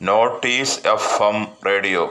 Notice F M radio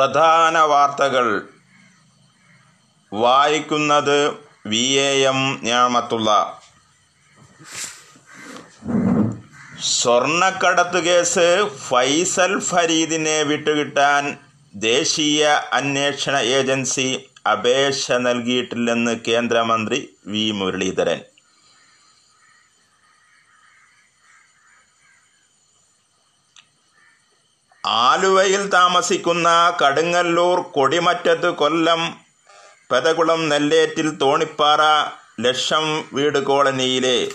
പ്രധാന വാർത്തകൾ. വായിക്കുന്നത് വി എ എം ഞാമത്തുള്ള. സ്വർണക്കടത്ത് കേസ് ഫൈസൽ ഫരീദിനെ വിട്ടുകിട്ടാൻ ദേശീയ അന്വേഷണ ഏജൻസി അപേക്ഷ നൽകിയിട്ടില്ലെന്ന് കേന്ദ്രമന്ത്രി വി മുരളീധരൻ. ആലുവയിൽ താമസിക്കുന്ന കടുങ്ങല്ലൂർ കൊടിമറ്റത്ത് കൊല്ലം പെതകുളം നെല്ലേറ്റിൽ തോണിപ്പാറ ലക്ഷം വീട് കോളനിയിലെ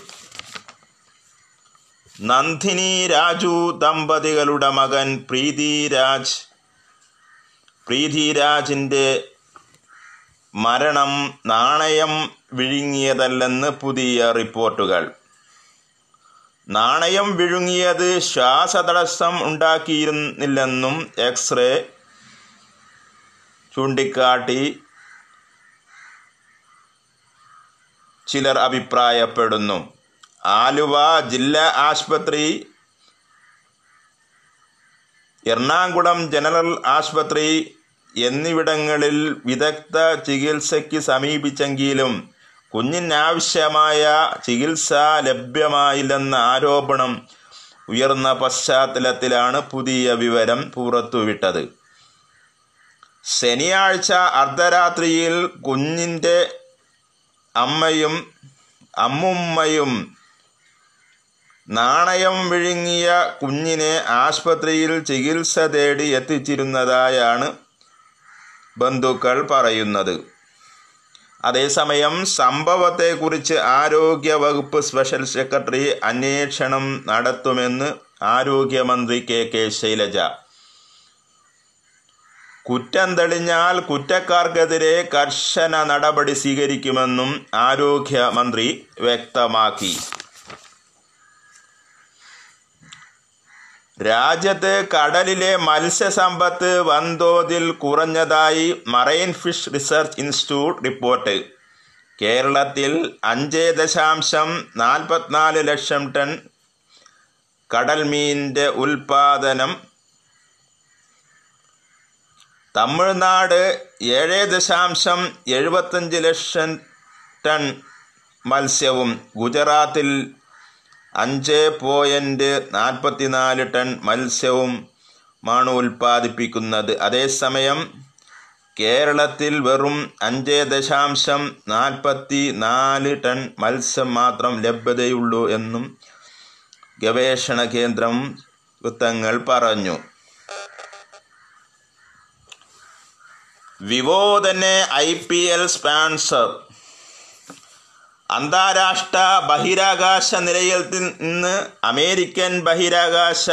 നന്ദിനി രാജു ദമ്പതികളുടെ മകൻ പ്രീതിരാജ്. പ്രീതിരാജിന്റെ മരണം നാണയം വിഴുങ്ങിയതല്ലെന്ന് പുതിയ റിപ്പോർട്ടുകൾ. നാണയം വിഴുങ്ങിയത് ശ്വാസതടസ്സം ഉണ്ടാക്കിയിരുന്നില്ലെന്നും എക്സ്റേ ചൂണ്ടിക്കാട്ടി ചിലർ അഭിപ്രായപ്പെടുന്നു. ആലുവ ജില്ലാ ആശുപത്രി എറണാകുളം ജനറൽ ആശുപത്രി എന്നിവിടങ്ങളിൽ വിദഗ്ധ ചികിത്സയ്ക്ക് സമീപിച്ചെങ്കിലും കുഞ്ഞിനാവശ്യമായ ചികിത്സ ലഭ്യമായില്ലെന്ന ആരോപണം ഉയർന്ന പശ്ചാത്തലത്തിലാണ് പുതിയ വിവരം പുറത്തുവിട്ടത്. ശനിയാഴ്ച അർദ്ധരാത്രിയിൽ കുഞ്ഞിന്റെ അമ്മയും അമ്മുമ്മയും നാണയം വിഴുങ്ങിയ കുഞ്ഞിനെ ആശുപത്രിയിൽ ചികിത്സ തേടി എത്തിച്ചിരുന്നതായാണ് ബന്ധുക്കൾ പറയുന്നത്. അതേസമയം സംഭവത്തെക്കുറിച്ച് ആരോഗ്യ വകുപ്പ് സ്പെഷ്യൽ സെക്രട്ടറി അന്വേഷണം നടത്തുമെന്ന് ആരോഗ്യമന്ത്രി കെ കെ ശൈലജ. കുറ്റം തെളിഞ്ഞാൽ കുറ്റക്കാർക്കെതിരെ കർശന നടപടി സ്വീകരിക്കുമെന്നും ആരോഗ്യമന്ത്രി വ്യക്തമാക്കി. രാജ്യത്ത് കടലിലെ മത്സ്യസമ്പത്ത് വൻതോതിൽ കുറഞ്ഞതായി marine fish research institute report. കേരളത്തിൽ അഞ്ച് ദശാംശം നാൽപ്പത്തിനാല് ലക്ഷം ടൺ കടൽ മീനിന്റെ ഉൽപാദനം. തമിഴ്നാട് ഏഴ് ദശാംശം എഴുപത്തഞ്ച് ലക്ഷം ടൺ മത്സ്യവും ഗുജറാത്തിൽ അഞ്ച് പോയിന്റ് നാൽപ്പത്തിനാല് ടൺ മത്സ്യവുമാണ് ഉൽപ്പാദിപ്പിക്കുന്നത്. അതേസമയം കേരളത്തിൽ വെറും അഞ്ച് ദശാംശം നാൽപ്പത്തി നാല് ടൺ മത്സ്യം മാത്രം ലഭ്യതയുള്ളൂ എന്നും ഗവേഷണ കേന്ദ്രം വൃത്തങ്ങൾ പറഞ്ഞു. വിവോ തന്നെ ഐ പി എൽ സ്പോൺസർ അന്താരാഷ്ട്ര ബഹിരാകാശ നിലയത്തിൽ നിന്ന് അമേരിക്കൻ ബഹിരാകാശ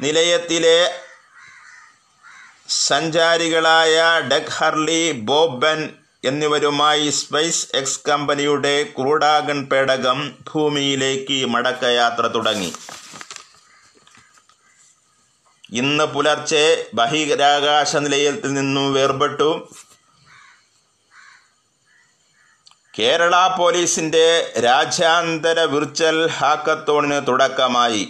നിലയത്തിലെ സഞ്ചാരികളായ ഡെക് ഹർലി ബോബൻ എന്നിവരുമായി സ്പേസ് എക്സ് കമ്പനിയുടെ ക്രൂഡാഗൺ പേടകം ഭൂമിയിലേക്ക് മടക്കയാത്ര തുടങ്ങി. ഇന്ന് പുലർച്ചെ ബഹിരാകാശ നിലയത്തിൽ നിന്നും വേർപെട്ടു. കേരള പോലീസിന്റെ രാജ്യാന്തര വിർച്വൽ ഹാക്കത്തോണിന് തുടക്കമായി.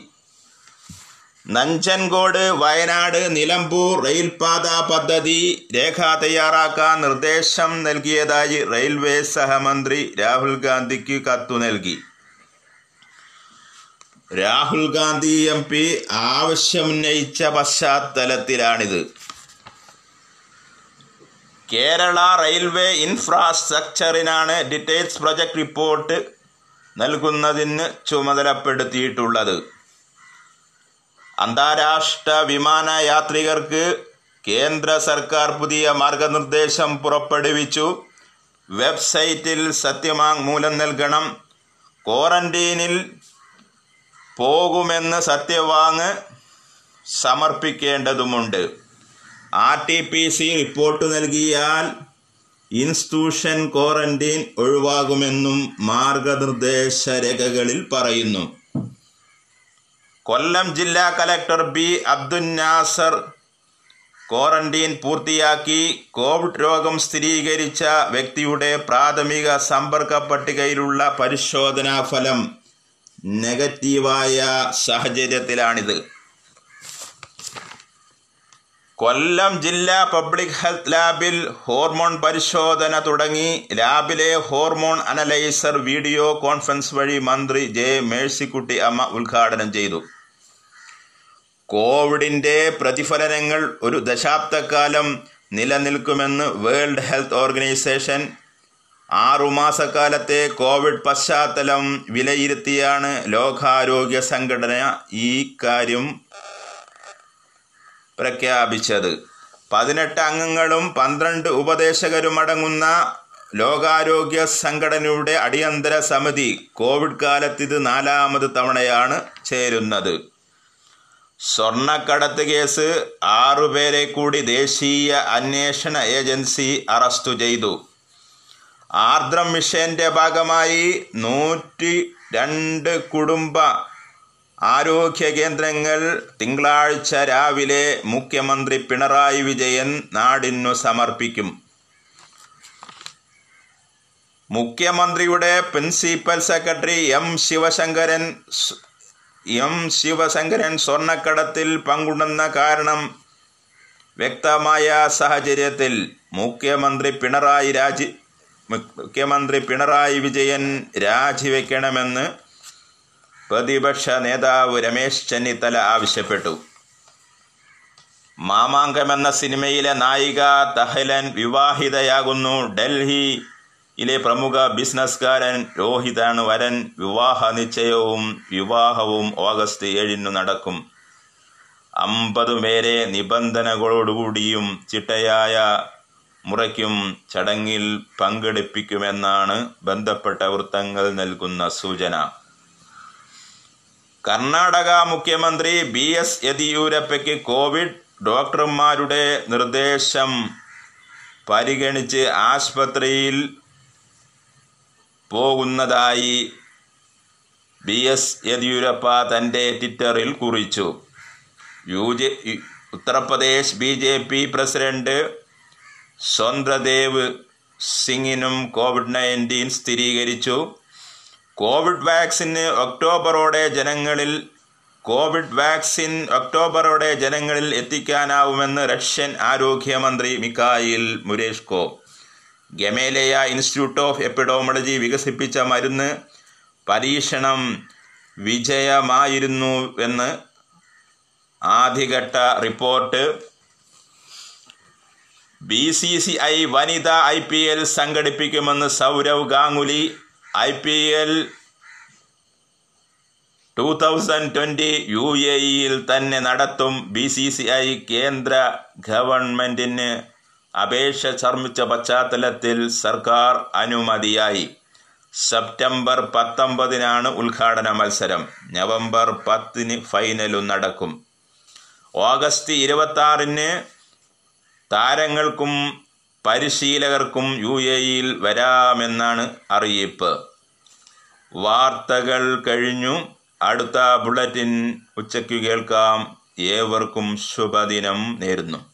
നഞ്ചൻകോട് വയനാട് നിലമ്പൂർ റെയിൽപാത പദ്ധതി രേഖ തയ്യാറാക്കാൻ നിർദ്ദേശം നൽകിയതായി റെയിൽവേ സഹമന്ത്രി രാഹുൽ ഗാന്ധിക്ക് കത്തു നൽകി. രാഹുൽ ഗാന്ധി എം പി ആവശ്യമുന്നയിച്ച പശ്ചാത്തലത്തിലാണിത്. കേരള റെയിൽവേ ഇൻഫ്രാസ്ട്രക്ചറിനാണ് ഡീറ്റെയിൽസ് പ്രൊജക്ട് റിപ്പോർട്ട് നൽകുന്നതിന് ചുമതലപ്പെടുത്തിയിട്ടുള്ളത്. അന്താരാഷ്ട്ര വിമാന യാത്രികർക്ക് കേന്ദ്ര സർക്കാർ പുതിയ മാർഗനിർദ്ദേശം പുറപ്പെടുവിച്ചു. വെബ്സൈറ്റിൽ സത്യവാങ്മൂലം നൽകണം. ക്വാറന്റീനിൽ പോകുമെന്ന് സത്യവാങ് സമർപ്പിക്കേണ്ടതുമുണ്ട്. R T P C report നൽകിയാൽ ഇൻസ്റ്റിറ്റ്യൂഷൻ ക്വാറന്റീൻ ഒഴിവാകുമെന്നും മാർഗനിർദ്ദേശ രേഖകളിൽ പറയുന്നു. കൊല്ലം ജില്ലാ collector B Abdul Nasar quarantine പൂർത്തിയാക്കി കോവിഡ് രോഗം സ്ഥിരീകരിച്ച വ്യക്തിയുടെ പ്രാഥമിക സമ്പർക്ക പട്ടികയിലുള്ള പരിശോധനാ ഫലം നെഗറ്റീവായ സാഹചര്യത്തിലാണിത്. കൊല്ലം ജില്ലാ പബ്ലിക് ഹെൽത്ത് ലാബിൽ ഹോർമോൺ പരിശോധന തുടങ്ങി. ലാബിലെ ഹോർമോൺ അനലൈസർ വീഡിയോ കോൺഫറൻസ് വഴി മന്ത്രി ജെ മേഴ്സിക്കുട്ടി അമ്മ ഉദ്ഘാടനം ചെയ്തു. കോവിഡിന്റെ പ്രതിഫലനങ്ങൾ ഒരു ദശാബ്ദക്കാലം നിലനിൽക്കുമെന്ന് വേൾഡ് ഹെൽത്ത് ഓർഗനൈസേഷൻ ആറുമാസക്കാലത്തെ കോവിഡ് പശ്ചാത്തലം വിലയിരുത്തിയാണ് ലോകാരോഗ്യ സംഘടന ഈ കാര്യം പ്രഖ്യാപിച്ചത്. പതിനെട്ട് അംഗങ്ങളും പന്ത്രണ്ട് ഉപദേശകരും അടങ്ങുന്ന ലോകാരോഗ്യ സംഘടനയുടെ അടിയന്തര സമിതി കോവിഡ് കാലത്ത് ഇത് നാലാമത് തവണയാണ് ചേരുന്നത്. സ്വർണക്കടത്ത് കേസ് ആറുപേരെ കൂടി ദേശീയ അന്വേഷണ ഏജൻസി അറസ്റ്റ് ചെയ്തു. ആർദ്രം മിഷന്റെ ഭാഗമായി നൂറ്റി രണ്ട് കുടുംബ ആരോഗ്യ കേന്ദ്രങ്ങൾ തിങ്കളാഴ്ച രാവിലെ മുഖ്യമന്ത്രി പിണറായി വിജയൻ നാടിനു സമർപ്പിക്കും. മുഖ്യമന്ത്രിയുടെ principal secretary M Sivasankaran M Sivasankaran സ്വർണക്കടത്തിൽ പങ്കുണ്ടെന്ന കാരണം വ്യക്തമായ സാഹചര്യത്തിൽ മുഖ്യമന്ത്രി പിണറായി രാജി മുഖ്യമന്ത്രി പിണറായി വിജയൻ രാജിവെക്കണമെന്ന് പ്രതിപക്ഷ നേതാവ് രമേശ് ചെന്നിത്തല ആവശ്യപ്പെട്ടു. മാമാങ്കം എന്ന സിനിമയിലെ നായിക തഹലൻ വിവാഹിതയാകുന്നു. ഡൽഹിയിലെ പ്രമുഖ ബിസിനസ്കാരൻ രോഹിതാണ് വരൻ. വിവാഹ നിശ്ചയവും വിവാഹവും ഓഗസ്റ്റ് ഏഴിന് നടക്കും. അമ്പത് പേരെ നിബന്ധനകളോടുകൂടിയും ചിട്ടയായ മുറയ്ക്കും ചടങ്ങിൽ പങ്കെടുപ്പിക്കുമെന്നാണ് ബന്ധപ്പെട്ട വൃത്തങ്ങൾ നൽകുന്ന സൂചന. കർണാടക മുഖ്യമന്ത്രി ബി എസ് യെദിയൂരപ്പയ്ക്ക് കോവിഡ് ഡോക്ടർമാരുടെ നിർദ്ദേശം പരിഗണിച്ച് ആശുപത്രിയിൽ പോകുന്നതായി ബി എസ് യെദ്യൂരപ്പ തന്റെ ട്വിറ്ററിൽ കുറിച്ചു. U J Uttar Pradesh B J P president Swatantra Dev സിംഗിനും Covid nineteen സ്ഥിരീകരിച്ചു. കോവിഡ് വാക്സിന് ഒക്ടോബറോടെ ജനങ്ങളിൽ കോവിഡ് വാക്സിൻ ഒക്ടോബറോടെ ജനങ്ങളിൽ എത്തിക്കാനാവുമെന്ന് റഷ്യൻ ആരോഗ്യമന്ത്രി മിക്കായിൽ മുരേഷ്കോ. ഗമേലയ ഇൻസ്റ്റിറ്റ്യൂട്ട് ഓഫ് എപ്പിഡോമോളജി വികസിപ്പിച്ച മരുന്ന് പരീക്ഷണം വിജയമായിരുന്നുവെന്ന് ആദ്യഘട്ട report. B C C I വനിതാ ഐ പി എൽ സംഘടിപ്പിക്കുമെന്ന് Sourav Ganguly I P L two thousand twenty U A ഇയിൽ തന്നെ നടത്തും. ബി സി സി ഐ കേന്ദ്ര ഗവൺമെന്റിന് അപേക്ഷ ചർമ്മിച്ച പശ്ചാത്തലത്തിൽ സർക്കാർ അനുമതിയായി. സെപ്റ്റംബർ പത്തൊമ്പതിനാണ് ഉദ്ഘാടന മത്സരം. നവംബർ പത്തിന് ഫൈനലും നടക്കും. ഓഗസ്റ്റ് ഇരുപത്തി താരങ്ങൾക്കും പരിശീലകർക്കും യു എ ഇയിൽ വരാമെന്നാണ് അറിയിപ്പ്. വാർത്തകൾ കഴിഞ്ഞു. അടുത്ത ബുള്ളറ്റിൻ ഉച്ചയ്ക്ക് കേൾക്കാം. ഏവർക്കും ശുഭദിനം നേരുന്നു.